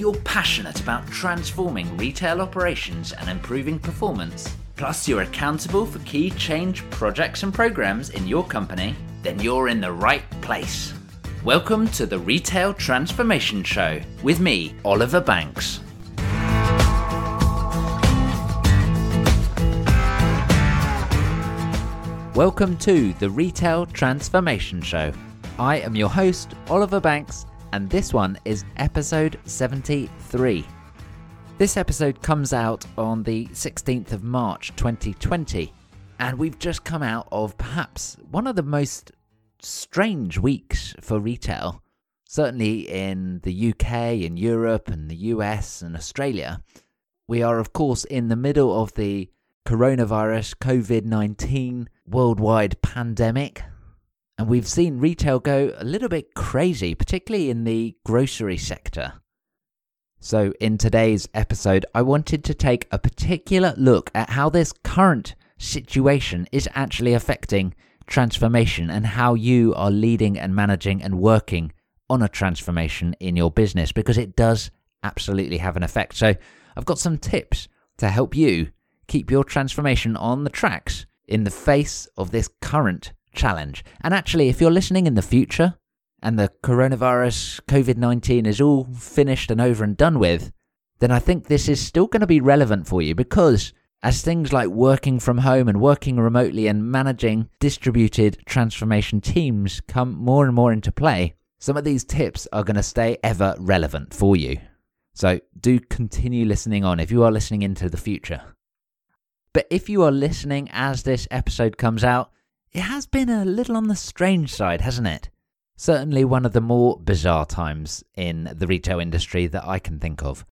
you're passionate about transforming retail operations and improving performance, plus you're accountable for key change projects and programs in your company, then you're in the right place. Welcome to the Retail Transformation Show with me, Oliver Banks. Welcome to the Retail Transformation Show. I am your host, Oliver Banks, and this one is episode 73. This episode comes out on the 16th of March 2020, and we've just come out of perhaps one of the most strange weeks for retail, certainly in the UK, in Europe, and the US, and Australia. We are, of course, in the middle of the coronavirus COVID 19 worldwide pandemic and we've seen retail go a little bit crazy, particularly in the grocery sector. So, in today's episode, I wanted to take a particular look at how this current situation is actually affecting transformation and how you are leading and managing and working on a transformation in your business because it does absolutely have an effect. So, I've got some tips to help you keep your transformation on the tracks in the face of this current challenge. And actually, if you're listening in the future and the coronavirus, COVID 19 is all finished and over and done with, then I think this is still going to be relevant for you because as things like working from home and working remotely and managing distributed transformation teams come more and more into play, some of these tips are going to stay ever relevant for you. So do continue listening on if you are listening into the future. But if you are listening as this episode comes out, it has been a little on the strange side, hasn't it? Certainly one of the more bizarre times in the retail industry that I can think of.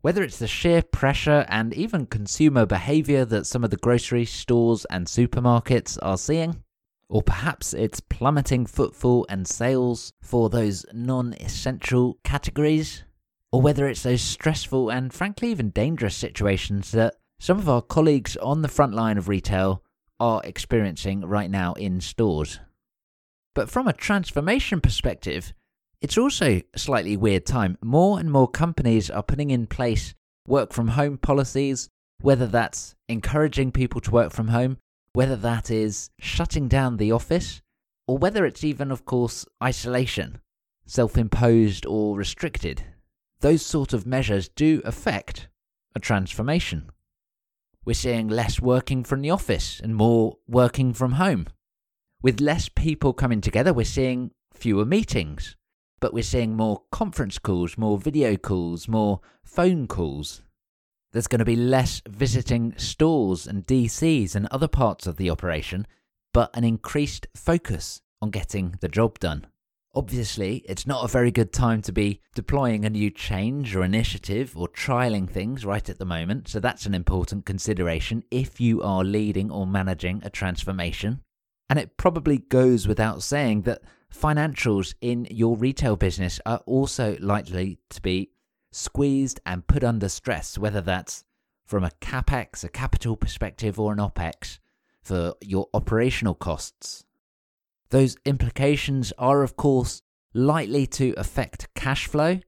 Whether it's the sheer pressure and even consumer behaviour that some of the grocery stores and supermarkets are seeing, or perhaps it's plummeting footfall and sales for those non essential categories, or whether it's those stressful and frankly even dangerous situations that some of our colleagues on the front line of retail are experiencing right now in stores. But from a transformation perspective, it's also a slightly weird time. More and more companies are putting in place work from home policies, whether that's encouraging people to work from home, whether that is shutting down the office, or whether it's even, of course, isolation, self imposed or restricted. Those sort of measures do affect a transformation. We're seeing less working from the office and more working from home. With less people coming together, we're seeing fewer meetings, but we're seeing more conference calls, more video calls, more phone calls. There's going to be less visiting stores and DCs and other parts of the operation, but an increased focus on getting the job done. Obviously, it's not a very good time to be deploying a new change or initiative or trialing things right at the moment, so that's an important consideration if you are leading or managing a transformation. And it probably goes without saying that financials in your retail business are also likely to be squeezed and put under stress, whether that's from a capex, a capital perspective, or an opex for your operational costs. Those implications are, of course, likely to affect cash flow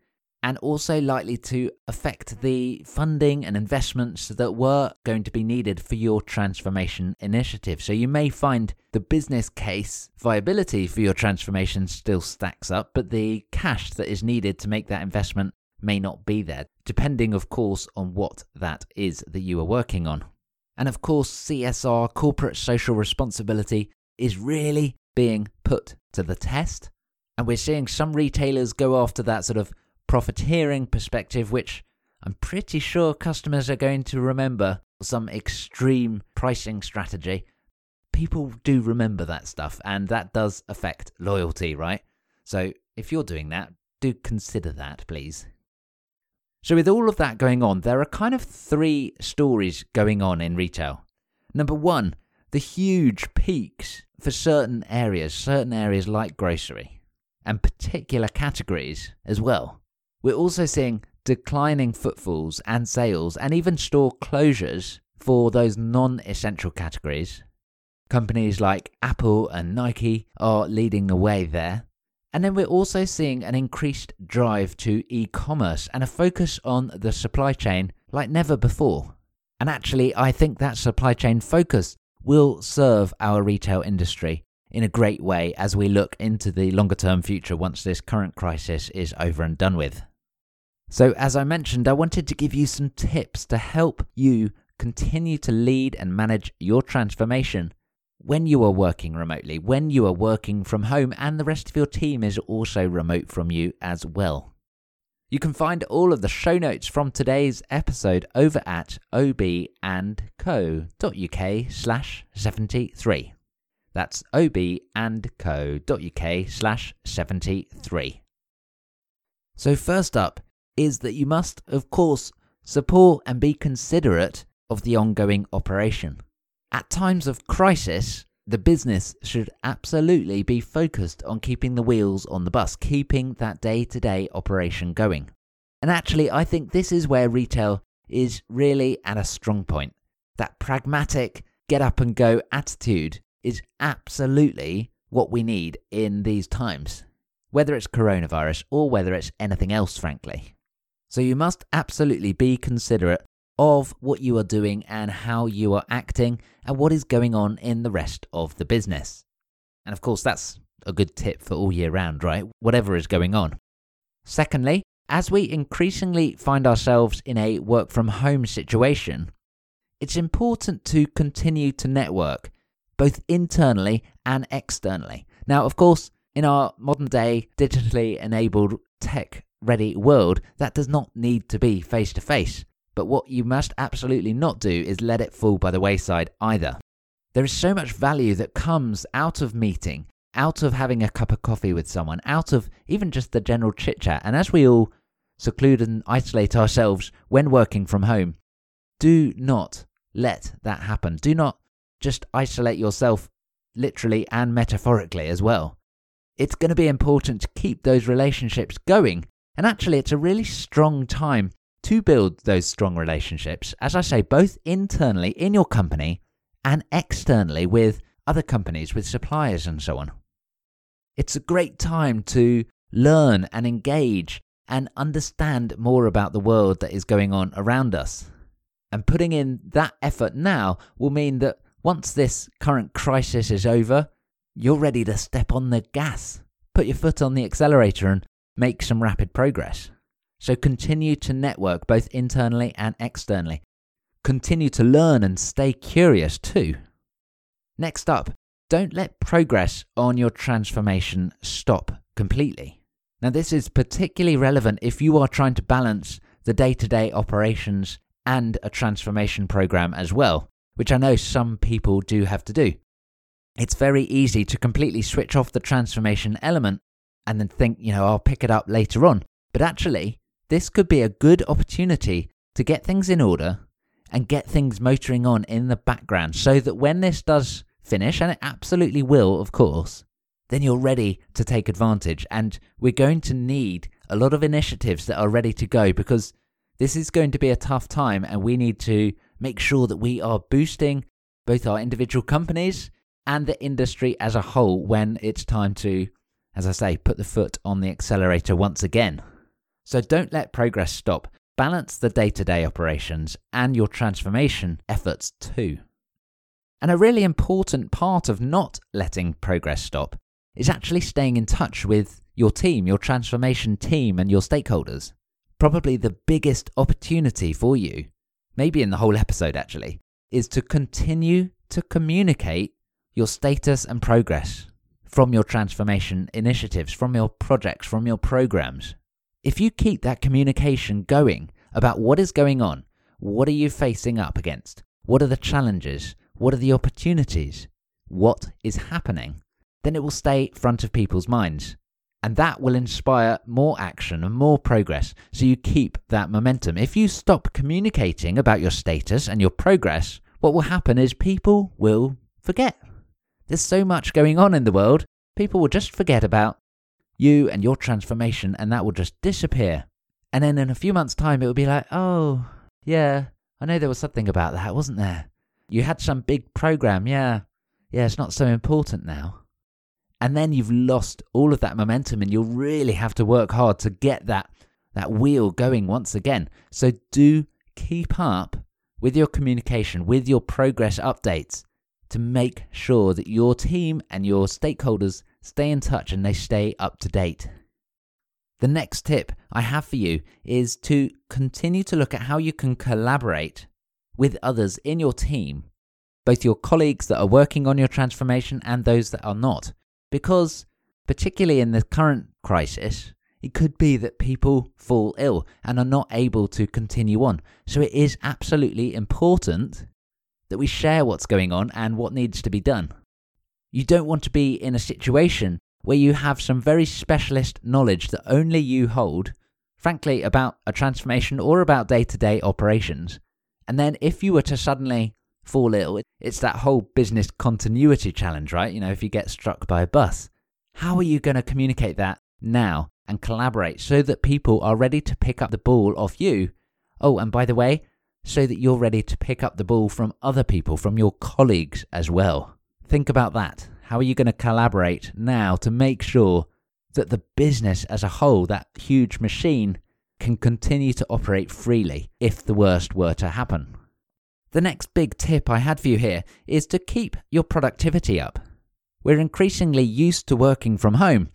and also likely to affect the funding and investments that were going to be needed for your transformation initiative. So you may find the business case viability for your transformation still stacks up, but the cash that is needed to make that investment may not be there, depending, of course, on what that is that you are working on. And of course, CSR, corporate social responsibility, is really being put to the test. And we're seeing some retailers go after that sort of profiteering perspective, which I'm pretty sure customers are going to remember some extreme pricing strategy. People do remember that stuff, and that does affect loyalty, right? So if you're doing that, do consider that, please. So, with all of that going on, there are kind of three stories going on in retail. Number one, the huge peaks for certain areas, certain areas like grocery, and particular categories as well. We're also seeing declining footfalls and sales, and even store closures for those non essential categories. Companies like Apple and Nike are leading the way there. And then we're also seeing an increased drive to e commerce and a focus on the supply chain like never before. And actually, I think that supply chain focus will serve our retail industry in a great way as we look into the longer term future once this current crisis is over and done with. So, as I mentioned, I wanted to give you some tips to help you continue to lead and manage your transformation when you are working remotely, when you are working from home, and the rest of your team is also remote from you as well. You can find all of the show notes from today's episode over at obandco.uk slash 73. That's obandco.uk slash 73. So, first up is that you must, of course, support and be considerate of the ongoing operation. At times of crisis, the business should absolutely be focused on keeping the wheels on the bus, keeping that day to day operation going. And actually, I think this is where retail is really at a strong point. That pragmatic, get up and go attitude is absolutely what we need in these times, whether it's coronavirus or whether it's anything else, frankly. So you must absolutely be considerate of what you are doing and how you are acting and what is going on in the rest of the business. And of course, that's a good tip for all year round, right? Whatever is going on. Secondly, as we increasingly find ourselves in a work from home situation, it's important to continue to network both internally and externally. Now, of course, in our modern day digitally enabled tech ready world, that does not need to be face to face. But what you must absolutely not do is let it fall by the wayside either. There is so much value that comes out of meeting, out of having a cup of coffee with someone, out of even just the general chit chat. And as we all seclude and isolate ourselves when working from home, do not let that happen. Do not just isolate yourself literally and metaphorically as well. It's going to be important to keep those relationships going. And actually, it's a really strong time to build those strong relationships, as I say, both internally in your company and externally with other companies, with suppliers, and so on. It's a great time to learn and engage and understand more about the world that is going on around us. And putting in that effort now will mean that once this current crisis is over, you're ready to step on the gas, put your foot on the accelerator, and make some rapid progress. So continue to network both internally and externally. Continue to learn and stay curious too. Next up, don't let progress on your transformation stop completely. Now, this is particularly relevant if you are trying to balance the day to day operations and a transformation program as well, which I know some people do have to do. It's very easy to completely switch off the transformation element and then think, you know, I'll pick it up later on. But actually, this could be a good opportunity to get things in order and get things motoring on in the background so that when this does finish, and it absolutely will, of course, then you're ready to take advantage. And we're going to need a lot of initiatives that are ready to go because this is going to be a tough time and we need to make sure that we are boosting both our individual companies and the industry as a whole when it's time to, as I say, put the foot on the accelerator once again. So don't let progress stop. Balance the day to day operations and your transformation efforts too. And a really important part of not letting progress stop is actually staying in touch with your team, your transformation team, and your stakeholders. Probably the biggest opportunity for you, maybe in the whole episode actually, is to continue to communicate your status and progress from your transformation initiatives, from your projects, from your programs. If you keep that communication going about what is going on, what are you facing up against? What are the challenges? What are the opportunities? What is happening? Then it will stay front of people's minds. And that will inspire more action and more progress. So you keep that momentum. If you stop communicating about your status and your progress, what will happen is people will forget. There's so much going on in the world, people will just forget about you and your transformation, and that will just disappear. And then in a few months' time, it will be like, oh, yeah, I know there was something about that, wasn't there? You had some big program, yeah. Yeah, it's not so important now. And then you've lost all of that momentum and you'll really have to work hard to get that, that wheel going once again. So do keep up with your communication, with your progress updates to make sure that your team and your stakeholders stay in touch and they stay up to date. The next tip I have for you is to continue to look at how you can collaborate with others in your team, both your colleagues that are working on your transformation and those that are not. Because, particularly in the current crisis, it could be that people fall ill and are not able to continue on. So it is absolutely important that we share what's going on and what needs to be done. You don't want to be in a situation where you have some very specialist knowledge that only you hold, frankly, about a transformation or about day to day operations. And then if you were to suddenly fall ill, it's that whole business continuity challenge, right? You know, if you get struck by a bus, how are you going to communicate that now and collaborate so that people are ready to pick up the ball off you? Oh, and by the way, so that you're ready to pick up the ball from other people, from your colleagues as well. Think about that. How are you going to collaborate now to make sure that the business as a whole, that huge machine, can continue to operate freely if the worst were to happen? The next big tip I had for you here is to keep your productivity up. We're increasingly used to working from home,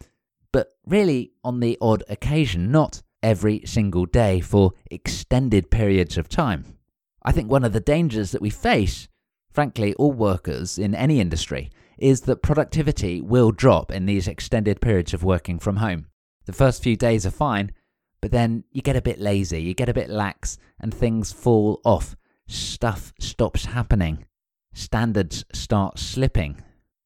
but really on the odd occasion, not every single day for extended periods of time. I think one of the dangers that we face, frankly, all workers in any industry, is that productivity will drop in these extended periods of working from home. The first few days are fine, but then you get a bit lazy, you get a bit lax, and things fall off. Stuff stops happening, standards start slipping,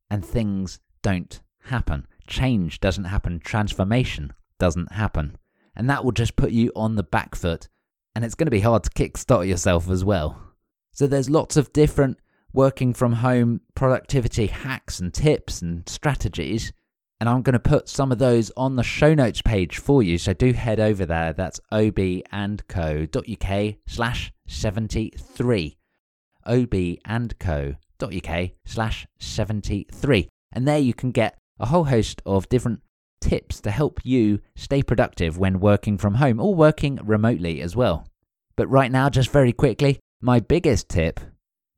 and things don't happen. Change doesn't happen, transformation doesn't happen. And that will just put you on the back foot and it's going to be hard to kickstart yourself as well. So there's lots of different working from home productivity hacks and tips and strategies. And I'm going to put some of those on the show notes page for you. So do head over there. That's obandco.uk slash 73. obandco.uk slash 73. And there you can get a whole host of different tips to help you stay productive when working from home or working remotely as well. But right now, just very quickly, my biggest tip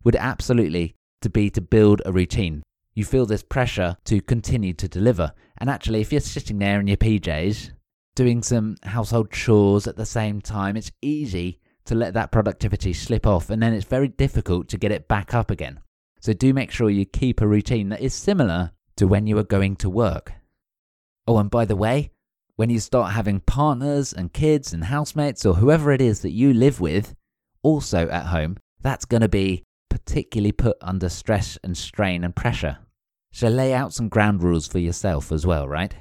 would absolutely to be to build a routine. You feel this pressure to continue to deliver. And actually, if you're sitting there in your PJs, doing some household chores at the same time, it's easy to let that productivity slip off, and then it's very difficult to get it back up again. So do make sure you keep a routine that is similar to when you are going to work. Oh, and by the way, when you start having partners and kids and housemates or whoever it is that you live with also at home, that's going to be particularly put under stress and strain and pressure. So lay out some ground rules for yourself as well, right?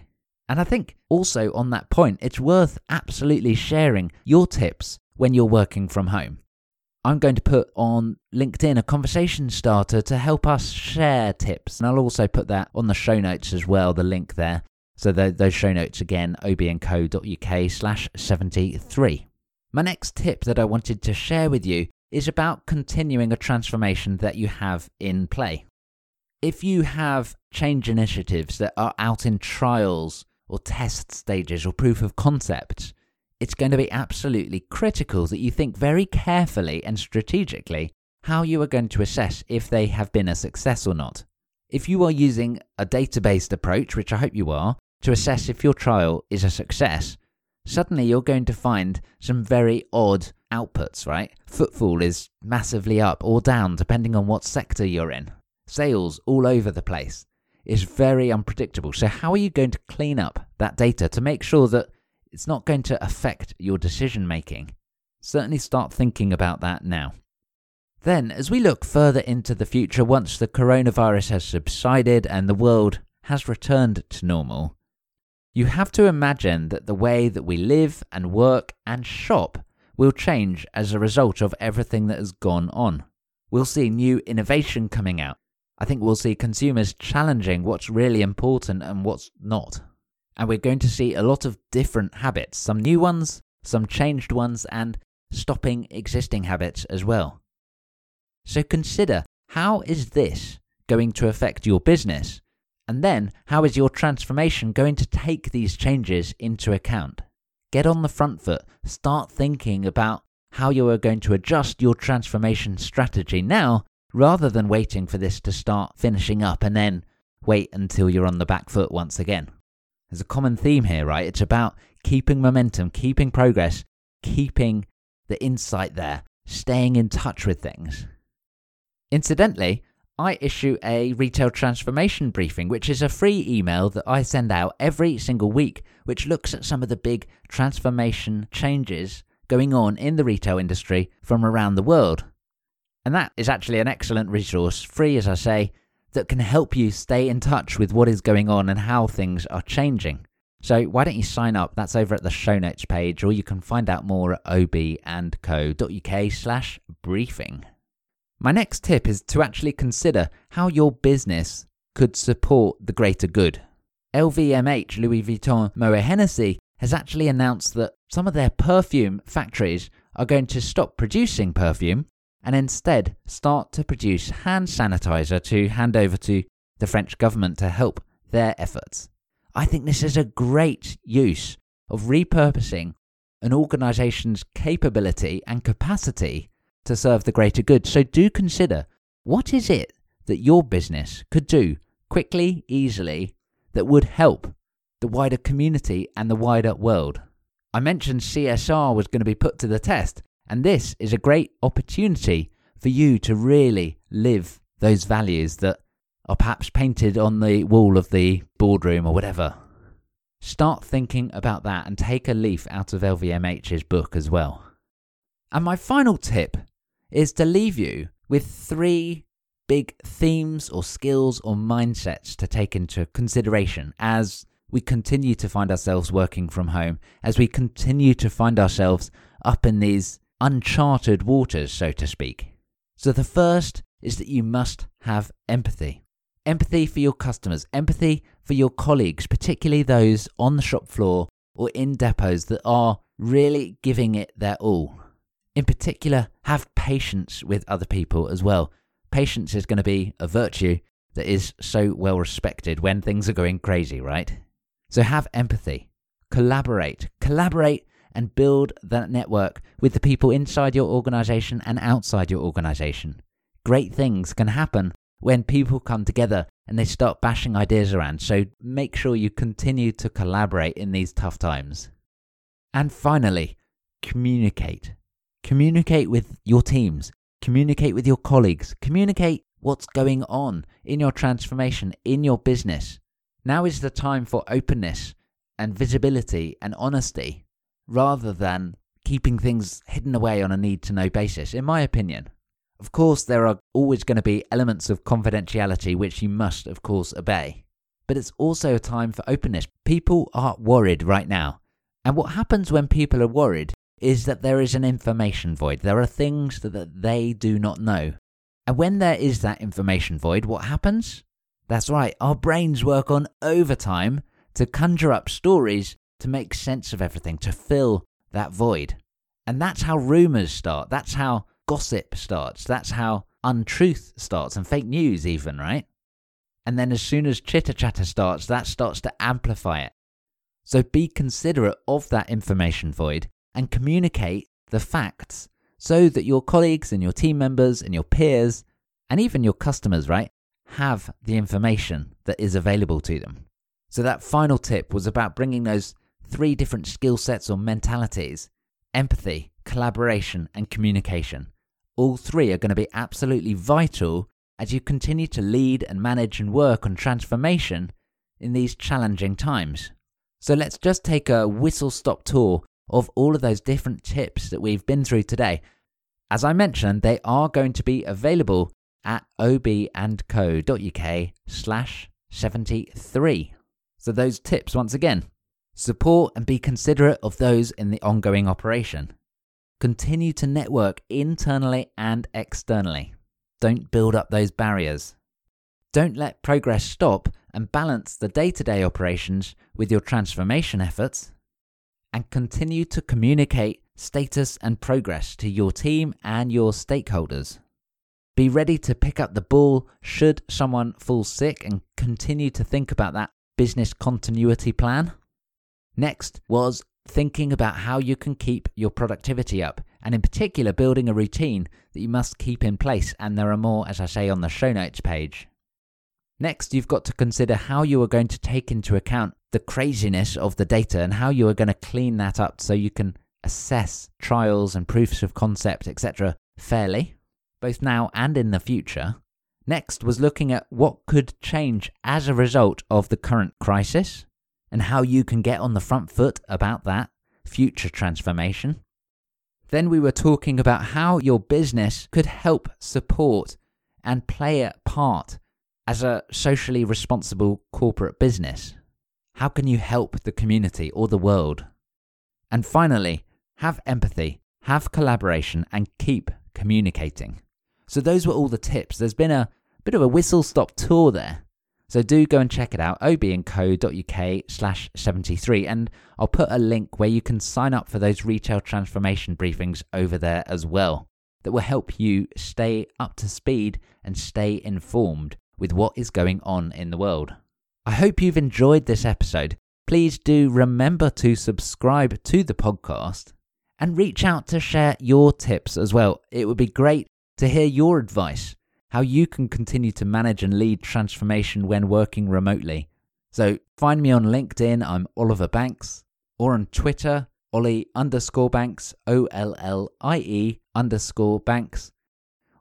And I think also on that point, it's worth absolutely sharing your tips when you're working from home. I'm going to put on LinkedIn a conversation starter to help us share tips. And I'll also put that on the show notes as well, the link there. So those show notes again, obandco.uk slash 73. My next tip that I wanted to share with you is about continuing a transformation that you have in play. If you have change initiatives that are out in trials or test stages or proof of concept, it's going to be absolutely critical that you think very carefully and strategically how you are going to assess if they have been a success or not. If you are using a data based approach, which I hope you are, to assess if your trial is a success, suddenly you're going to find some very odd outputs, right? Footfall is massively up or down depending on what sector you're in. Sales all over the place is very unpredictable. So, how are you going to clean up that data to make sure that it's not going to affect your decision making? Certainly start thinking about that now. Then, as we look further into the future, once the coronavirus has subsided and the world has returned to normal, you have to imagine that the way that we live and work and shop will change as a result of everything that has gone on. We'll see new innovation coming out. I think we'll see consumers challenging what's really important and what's not. And we're going to see a lot of different habits, some new ones, some changed ones, and stopping existing habits as well. So consider how is this going to affect your business And then, how is your transformation going to take these changes into account? Get on the front foot, start thinking about how you are going to adjust your transformation strategy now rather than waiting for this to start finishing up and then wait until you're on the back foot once again. There's a common theme here, right? It's about keeping momentum, keeping progress, keeping the insight there, staying in touch with things. Incidentally, I issue a retail transformation briefing, which is a free email that I send out every single week, which looks at some of the big transformation changes going on in the retail industry from around the world. And that is actually an excellent resource, free as I say, that can help you stay in touch with what is going on and how things are changing. So why don't you sign up? That's over at the show notes page, or you can find out more at obandco.uk slash briefing. My next tip is to actually consider how your business could support the greater good. LVMH, Louis Vuitton, Moet Hennessy, has actually announced that some of their perfume factories are going to stop producing perfume and instead start to produce hand sanitizer to hand over to the French government to help their efforts. I think this is a great use of repurposing an organization's capability and capacity to serve the greater good. So do consider what is it that your business could do quickly, easily, that would help the wider community and the wider world. I mentioned CSR was going to be put to the test, and this is a great opportunity for you to really live those values that are perhaps painted on the wall of the boardroom or whatever. Start thinking about that and take a leaf out of LVMH's book as well. And my final tip is to leave you with three big themes or skills or mindsets to take into consideration as we continue to find ourselves working from home, as we continue to find ourselves up in these uncharted waters, so to speak. So, the first is that you must have empathy. Empathy for your customers, empathy for your colleagues, particularly those on the shop floor or in depots that are really giving it their all. In particular, have patience with other people as well. Patience is going to be a virtue that is so well respected when things are going crazy, right? So have empathy, collaborate, collaborate and build that network with the people inside your organization and outside your organization. Great things can happen when people come together and they start bashing ideas around, so make sure you continue to collaborate in these tough times. And finally, communicate. Communicate with your teams, communicate with your colleagues, communicate what's going on in your transformation, in your business. Now is the time for openness and visibility and honesty rather than keeping things hidden away on a need to know basis, in my opinion. Of course, there are always going to be elements of confidentiality which you must, of course, obey. But it's also a time for openness. People are worried right now. And what happens when people are worried is that there is an information void. There are things that, they do not know. And when there is that information void, what happens? That's right, our brains work on overtime to conjure up stories to make sense of everything, to fill that void. And that's how rumors start. That's how gossip starts. That's how untruth starts and fake news, even, right? And then as soon as chitter chatter starts, that starts to amplify it. So be considerate of that information void and communicate the facts so that your colleagues and your team members and your peers and even your customers, right, have the information that is available to them. So that final tip was about bringing those three different skill sets or mentalities empathy, collaboration, and communication. All three are going to be absolutely vital as you continue to lead and manage and work on transformation in these challenging times. So let's just take a whistle stop tour of all of those different tips that we've been through today. As I mentioned, they are going to be available at obandco.uk slash 73. So those tips once again Support and be considerate of those in the ongoing operation. Continue to network internally and externally. Don't build up those barriers. Don't let progress stop and balance the day to day operations with your transformation efforts. And continue to communicate status and progress to your team and your stakeholders. Be ready to pick up the ball should someone fall sick and continue to think about that business continuity plan. Next was thinking about how you can keep your productivity up, and in particular, building a routine that you must keep in place. And there are more, as I say, on the show notes page. Next, you've got to consider how you are going to take into account the craziness of the data and how you are going to clean that up so you can assess trials and proofs of concept, etc., fairly, both now and in the future. Next was looking at what could change as a result of the current crisis and how you can get on the front foot about that future transformation. Then we were talking about how your business could help support and play a part as a socially responsible corporate business. How can you help the community or the world? And finally, have empathy, have collaboration, and keep communicating. So, those were all the tips. There's been a bit of a whistle stop tour there. So, do go and check it out obandco.uk slash 73. And I'll put a link where you can sign up for those retail transformation briefings over there as well that will help you stay up to speed and stay informed with what is going on in the world. I hope you've enjoyed this episode. Please do remember to subscribe to the podcast and reach out to share your tips as well. It would be great to hear your advice, how you can continue to manage and lead transformation when working remotely. So find me on LinkedIn, I'm Oliver Banks, or on Twitter, Ollie underscore Banks, O L L I E underscore Banks.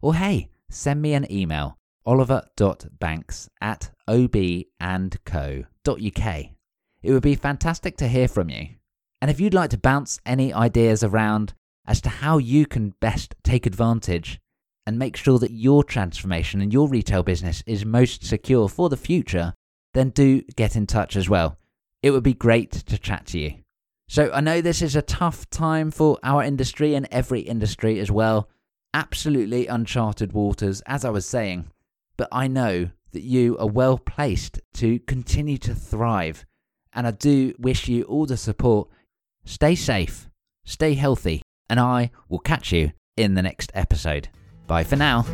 Or hey, send me an email, oliver.banks at obandco.uk. It would be fantastic to hear from you. And if you'd like to bounce any ideas around as to how you can best take advantage and make sure that your transformation and your retail business is most secure for the future, then do get in touch as well. It would be great to chat to you. So, I know this is a tough time for our industry and every industry as well. Absolutely uncharted waters, as I was saying. But I know that you are well placed to continue to thrive. And I do wish you all the support. Stay safe, stay healthy, and I will catch you in the next episode. Bye for now.